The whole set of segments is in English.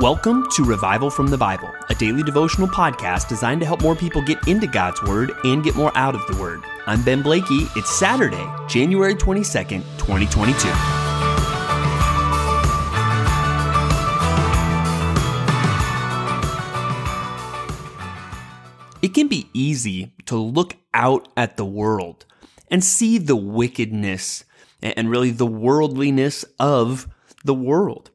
Welcome to Revival from the Bible, a daily devotional podcast designed to help more people get into God's Word and get more out of the Word. I'm Ben Blakey. It's Saturday, January 22nd, 2022. It can be easy to look out at the world and see the wickedness and really the worldliness of the world.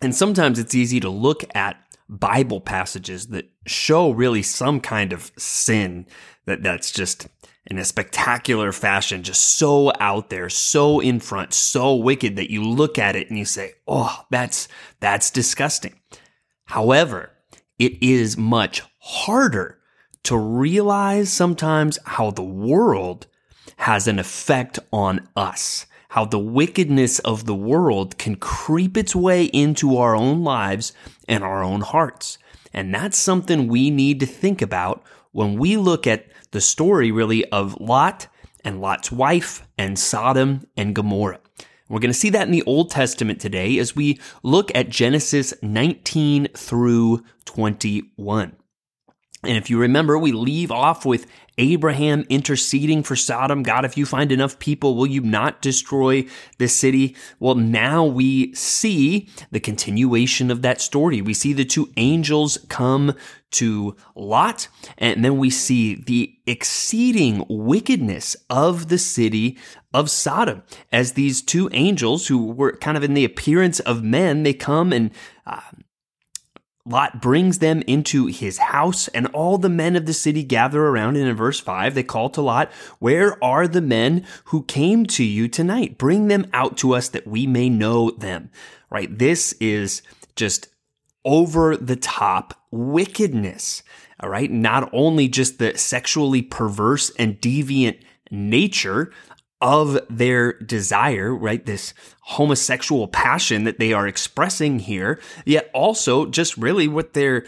And sometimes it's easy to look at Bible passages that show really some kind of sin that that's just in a spectacular fashion, just so out there, so in front, so wicked that you look at it and you say, "Oh, that's that's disgusting." However, it is much harder to realize sometimes how the world has an effect on us how the wickedness of the world can creep its way into our own lives and our own hearts. And that's something we need to think about when we look at the story really of Lot and Lot's wife and Sodom and Gomorrah. We're going to see that in the Old Testament today as we look at Genesis 19 through 21. And if you remember, we leave off with Abraham interceding for Sodom. God, if you find enough people, will you not destroy this city? Well, now we see the continuation of that story. We see the two angels come to Lot, and then we see the exceeding wickedness of the city of Sodom as these two angels who were kind of in the appearance of men, they come and uh, Lot brings them into his house, and all the men of the city gather around. And in verse 5, they call to Lot, Where are the men who came to you tonight? Bring them out to us that we may know them. Right? This is just over the top wickedness. All right. Not only just the sexually perverse and deviant nature of their desire, right? This homosexual passion that they are expressing here, yet also just really what they're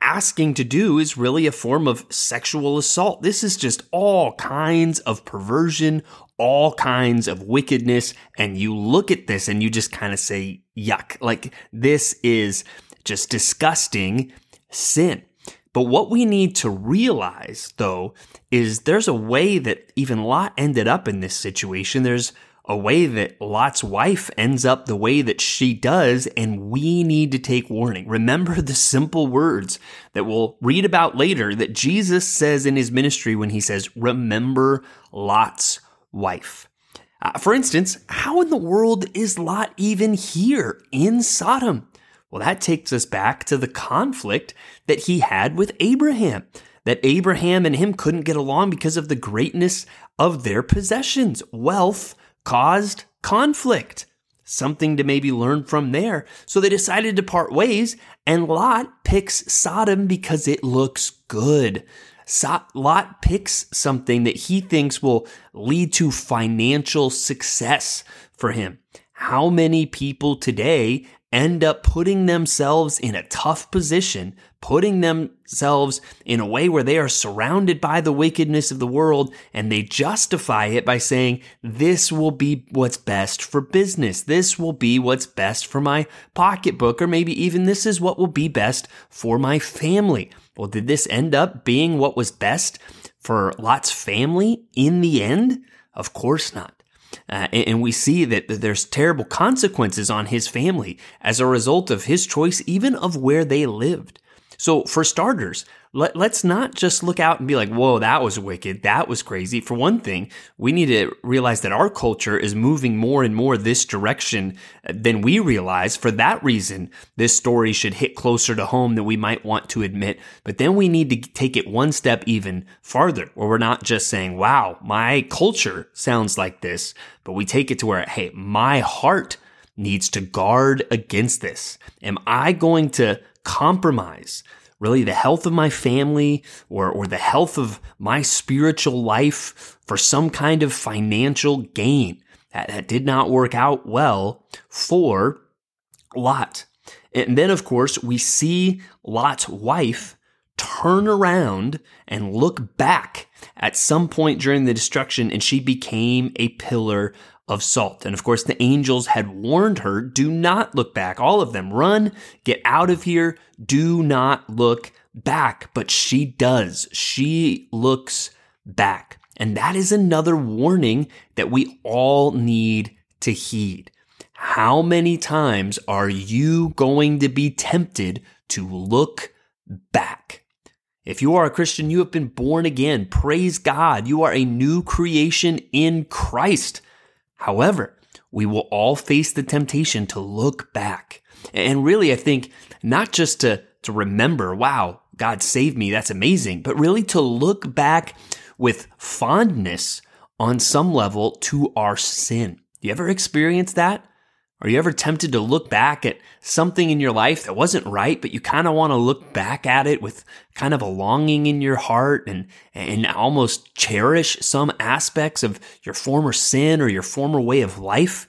asking to do is really a form of sexual assault. This is just all kinds of perversion, all kinds of wickedness. And you look at this and you just kind of say, yuck, like this is just disgusting sin. But what we need to realize, though, is there's a way that even Lot ended up in this situation. There's a way that Lot's wife ends up the way that she does, and we need to take warning. Remember the simple words that we'll read about later that Jesus says in his ministry when he says, Remember Lot's wife. Uh, for instance, how in the world is Lot even here in Sodom? Well, that takes us back to the conflict that he had with Abraham, that Abraham and him couldn't get along because of the greatness of their possessions. Wealth caused conflict. Something to maybe learn from there. So they decided to part ways, and Lot picks Sodom because it looks good. Lot picks something that he thinks will lead to financial success for him. How many people today end up putting themselves in a tough position, putting themselves in a way where they are surrounded by the wickedness of the world and they justify it by saying, this will be what's best for business. This will be what's best for my pocketbook, or maybe even this is what will be best for my family. Well, did this end up being what was best for Lot's family in the end? Of course not. Uh, and we see that there's terrible consequences on his family as a result of his choice, even of where they lived. So, for starters, let, us not just look out and be like, whoa, that was wicked. That was crazy. For one thing, we need to realize that our culture is moving more and more this direction uh, than we realize. For that reason, this story should hit closer to home than we might want to admit. But then we need to take it one step even farther, where we're not just saying, wow, my culture sounds like this, but we take it to where, hey, my heart needs to guard against this. Am I going to compromise really the health of my family or, or the health of my spiritual life for some kind of financial gain. That, that did not work out well for Lot. And then, of course, we see Lot's wife turn around and look back at some point during the destruction, and she became a pillar of salt. And of course, the angels had warned her, do not look back. All of them, run, get out of here, do not look back. But she does. She looks back. And that is another warning that we all need to heed. How many times are you going to be tempted to look back? If you are a Christian, you have been born again. Praise God. You are a new creation in Christ. However, we will all face the temptation to look back. And really, I think not just to, to remember, wow, God saved me. That's amazing. But really to look back with fondness on some level to our sin. You ever experience that? Are you ever tempted to look back at something in your life that wasn't right, but you kind of want to look back at it with kind of a longing in your heart and, and almost cherish some aspects of your former sin or your former way of life?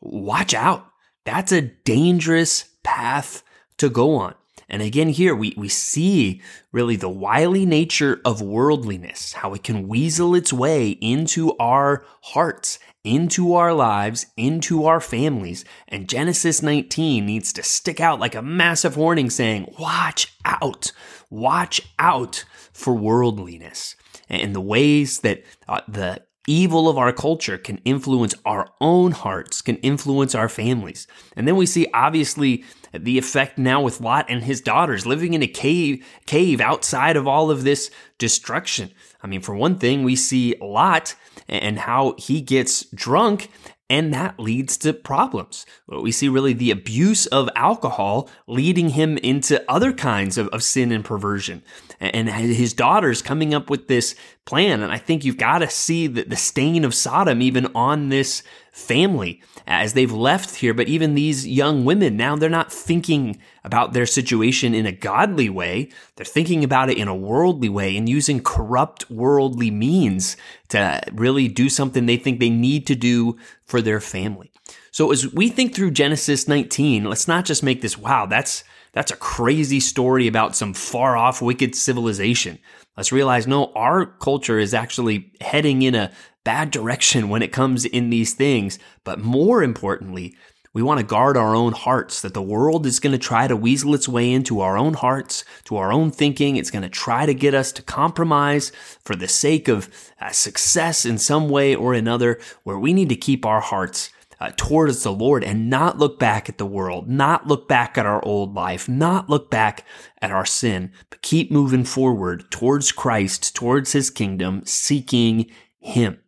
Watch out. That's a dangerous path to go on. And again, here we, we see really the wily nature of worldliness, how it can weasel its way into our hearts, into our lives, into our families. And Genesis 19 needs to stick out like a massive warning saying, watch out, watch out for worldliness and the ways that uh, the evil of our culture can influence our own hearts, can influence our families. And then we see obviously the effect now with Lot and his daughters living in a cave, cave outside of all of this destruction. I mean, for one thing, we see Lot and how he gets drunk and that leads to problems. We see really the abuse of alcohol leading him into other kinds of, of sin and perversion. And his daughter's coming up with this plan. And I think you've got to see the, the stain of Sodom even on this family as they've left here. But even these young women, now they're not thinking about their situation in a godly way. They're thinking about it in a worldly way and using corrupt worldly means to really do something they think they need to do for their family. So as we think through Genesis 19, let's not just make this, wow, that's, that's a crazy story about some far off wicked civilization. Let's realize, no, our culture is actually heading in a bad direction when it comes in these things. But more importantly, we want to guard our own hearts, that the world is going to try to weasel its way into our own hearts, to our own thinking. It's going to try to get us to compromise for the sake of uh, success in some way or another, where we need to keep our hearts uh, towards the Lord and not look back at the world, not look back at our old life, not look back at our sin, but keep moving forward towards Christ, towards his kingdom, seeking him.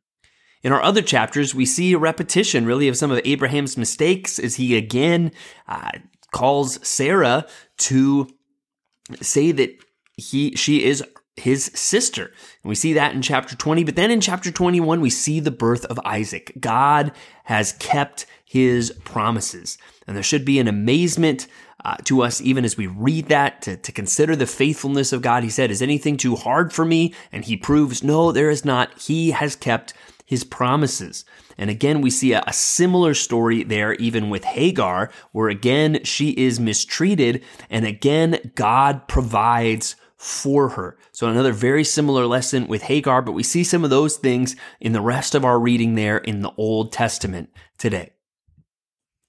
In our other chapters, we see a repetition really of some of Abraham's mistakes as he again uh, calls Sarah to say that he she is his sister. And we see that in chapter 20. But then in chapter 21, we see the birth of Isaac. God has kept his promises. And there should be an amazement uh, to us even as we read that to, to consider the faithfulness of God. He said, Is anything too hard for me? And he proves, No, there is not. He has kept his promises. And again, we see a, a, similar story there, even with Hagar, where again, she is mistreated, and again, God provides for her. So another very similar lesson with Hagar, but we see some of those things in the rest of our reading there in the Old Testament today.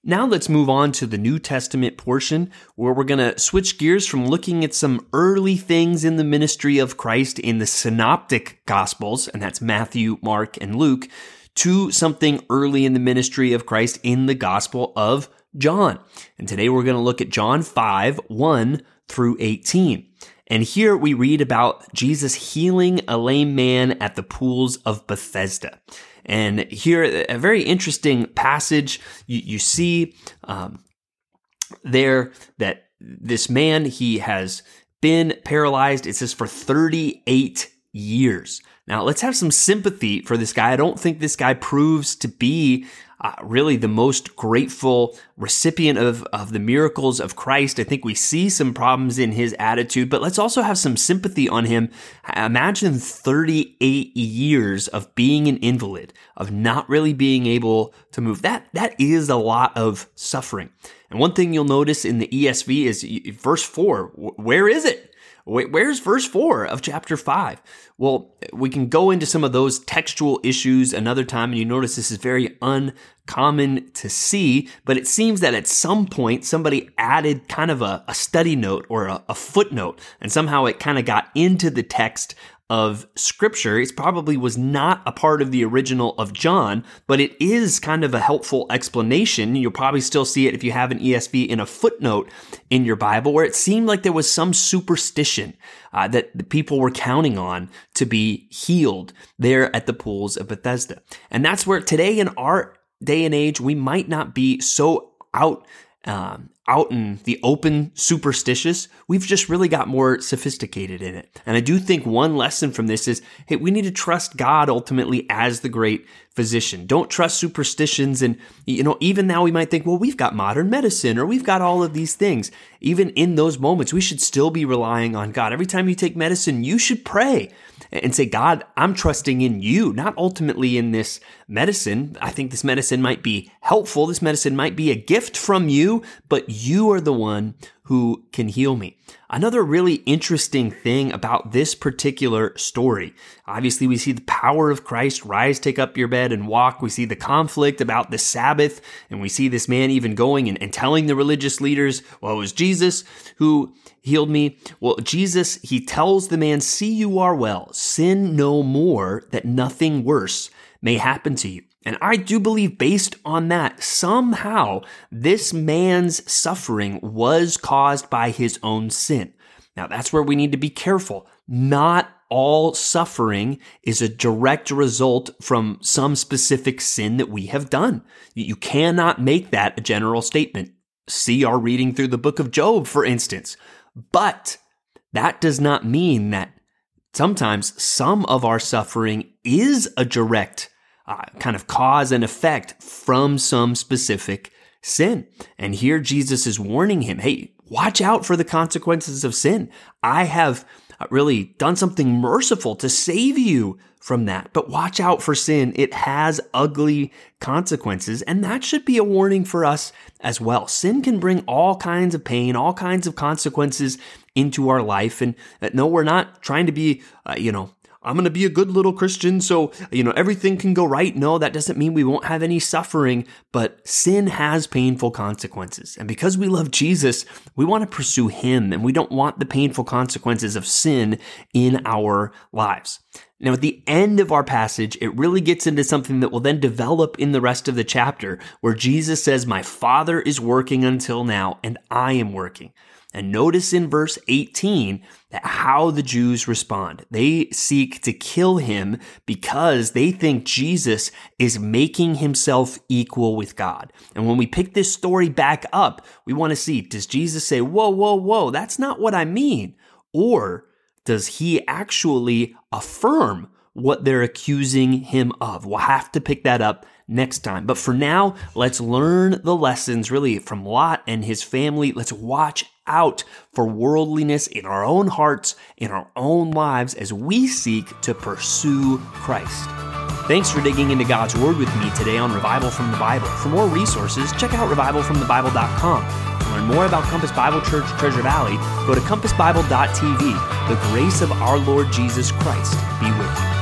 Now let's move on to the New Testament portion where we're going to switch gears from looking at some early things in the ministry of Christ in the synoptic gospels, and that's Matthew, Mark, and Luke, to something early in the ministry of Christ in the gospel of John. And today we're going to look at John 5, 1 through 18. And here we read about Jesus healing a lame man at the pools of Bethesda. And here, a very interesting passage. You, you see um, there that this man, he has been paralyzed, it says, for 38 years. Now, let's have some sympathy for this guy. I don't think this guy proves to be uh, really the most grateful recipient of, of the miracles of Christ. I think we see some problems in his attitude, but let's also have some sympathy on him. Imagine 38 years of being an invalid, of not really being able to move. That, that is a lot of suffering. And one thing you'll notice in the ESV is verse four. Where is it? Where's verse 4 of chapter 5? Well, we can go into some of those textual issues another time, and you notice this is very uncommon to see, but it seems that at some point somebody added kind of a, a study note or a, a footnote, and somehow it kind of got into the text of scripture. It probably was not a part of the original of John, but it is kind of a helpful explanation. You'll probably still see it if you have an ESV in a footnote in your Bible where it seemed like there was some superstition uh, that the people were counting on to be healed there at the pools of Bethesda. And that's where today in our day and age, we might not be so out um, out in the open superstitious. We've just really got more sophisticated in it. And I do think one lesson from this is, hey, we need to trust God ultimately as the great physician. Don't trust superstitions. And, you know, even now we might think, well, we've got modern medicine or we've got all of these things. Even in those moments, we should still be relying on God. Every time you take medicine, you should pray and say, God, I'm trusting in you, not ultimately in this medicine. I think this medicine might be helpful. This medicine might be a gift from you, but you are the one who can heal me. Another really interesting thing about this particular story. Obviously, we see the power of Christ rise, take up your bed and walk. We see the conflict about the Sabbath, and we see this man even going and, and telling the religious leaders, well, it was Jesus who healed me. Well, Jesus, he tells the man, see you are well, sin no more, that nothing worse may happen to you. And I do believe, based on that, somehow this man's suffering was caused by his own sin. Now, that's where we need to be careful. Not all suffering is a direct result from some specific sin that we have done. You cannot make that a general statement. See our reading through the book of Job, for instance. But that does not mean that sometimes some of our suffering is a direct uh, kind of cause and effect from some specific sin. And here Jesus is warning him, hey, watch out for the consequences of sin. I have really done something merciful to save you from that. But watch out for sin. It has ugly consequences. And that should be a warning for us as well. Sin can bring all kinds of pain, all kinds of consequences into our life. And uh, no, we're not trying to be, uh, you know, I'm going to be a good little Christian, so, you know, everything can go right. No, that doesn't mean we won't have any suffering, but sin has painful consequences. And because we love Jesus, we want to pursue Him and we don't want the painful consequences of sin in our lives. Now, at the end of our passage, it really gets into something that will then develop in the rest of the chapter, where Jesus says, My Father is working until now, and I am working. And notice in verse 18 that how the Jews respond. They seek to kill him because they think Jesus is making himself equal with God. And when we pick this story back up, we want to see, does Jesus say, whoa, whoa, whoa, that's not what I mean? Or does he actually affirm what they're accusing him of? We'll have to pick that up next time. But for now, let's learn the lessons really from Lot and his family. Let's watch out for worldliness in our own hearts, in our own lives as we seek to pursue Christ. Thanks for digging into God's Word with me today on Revival from the Bible. For more resources, check out revivalfromthebible.com. To learn more about Compass Bible Church Treasure Valley, go to compassbible.tv. The grace of our Lord Jesus Christ be with you.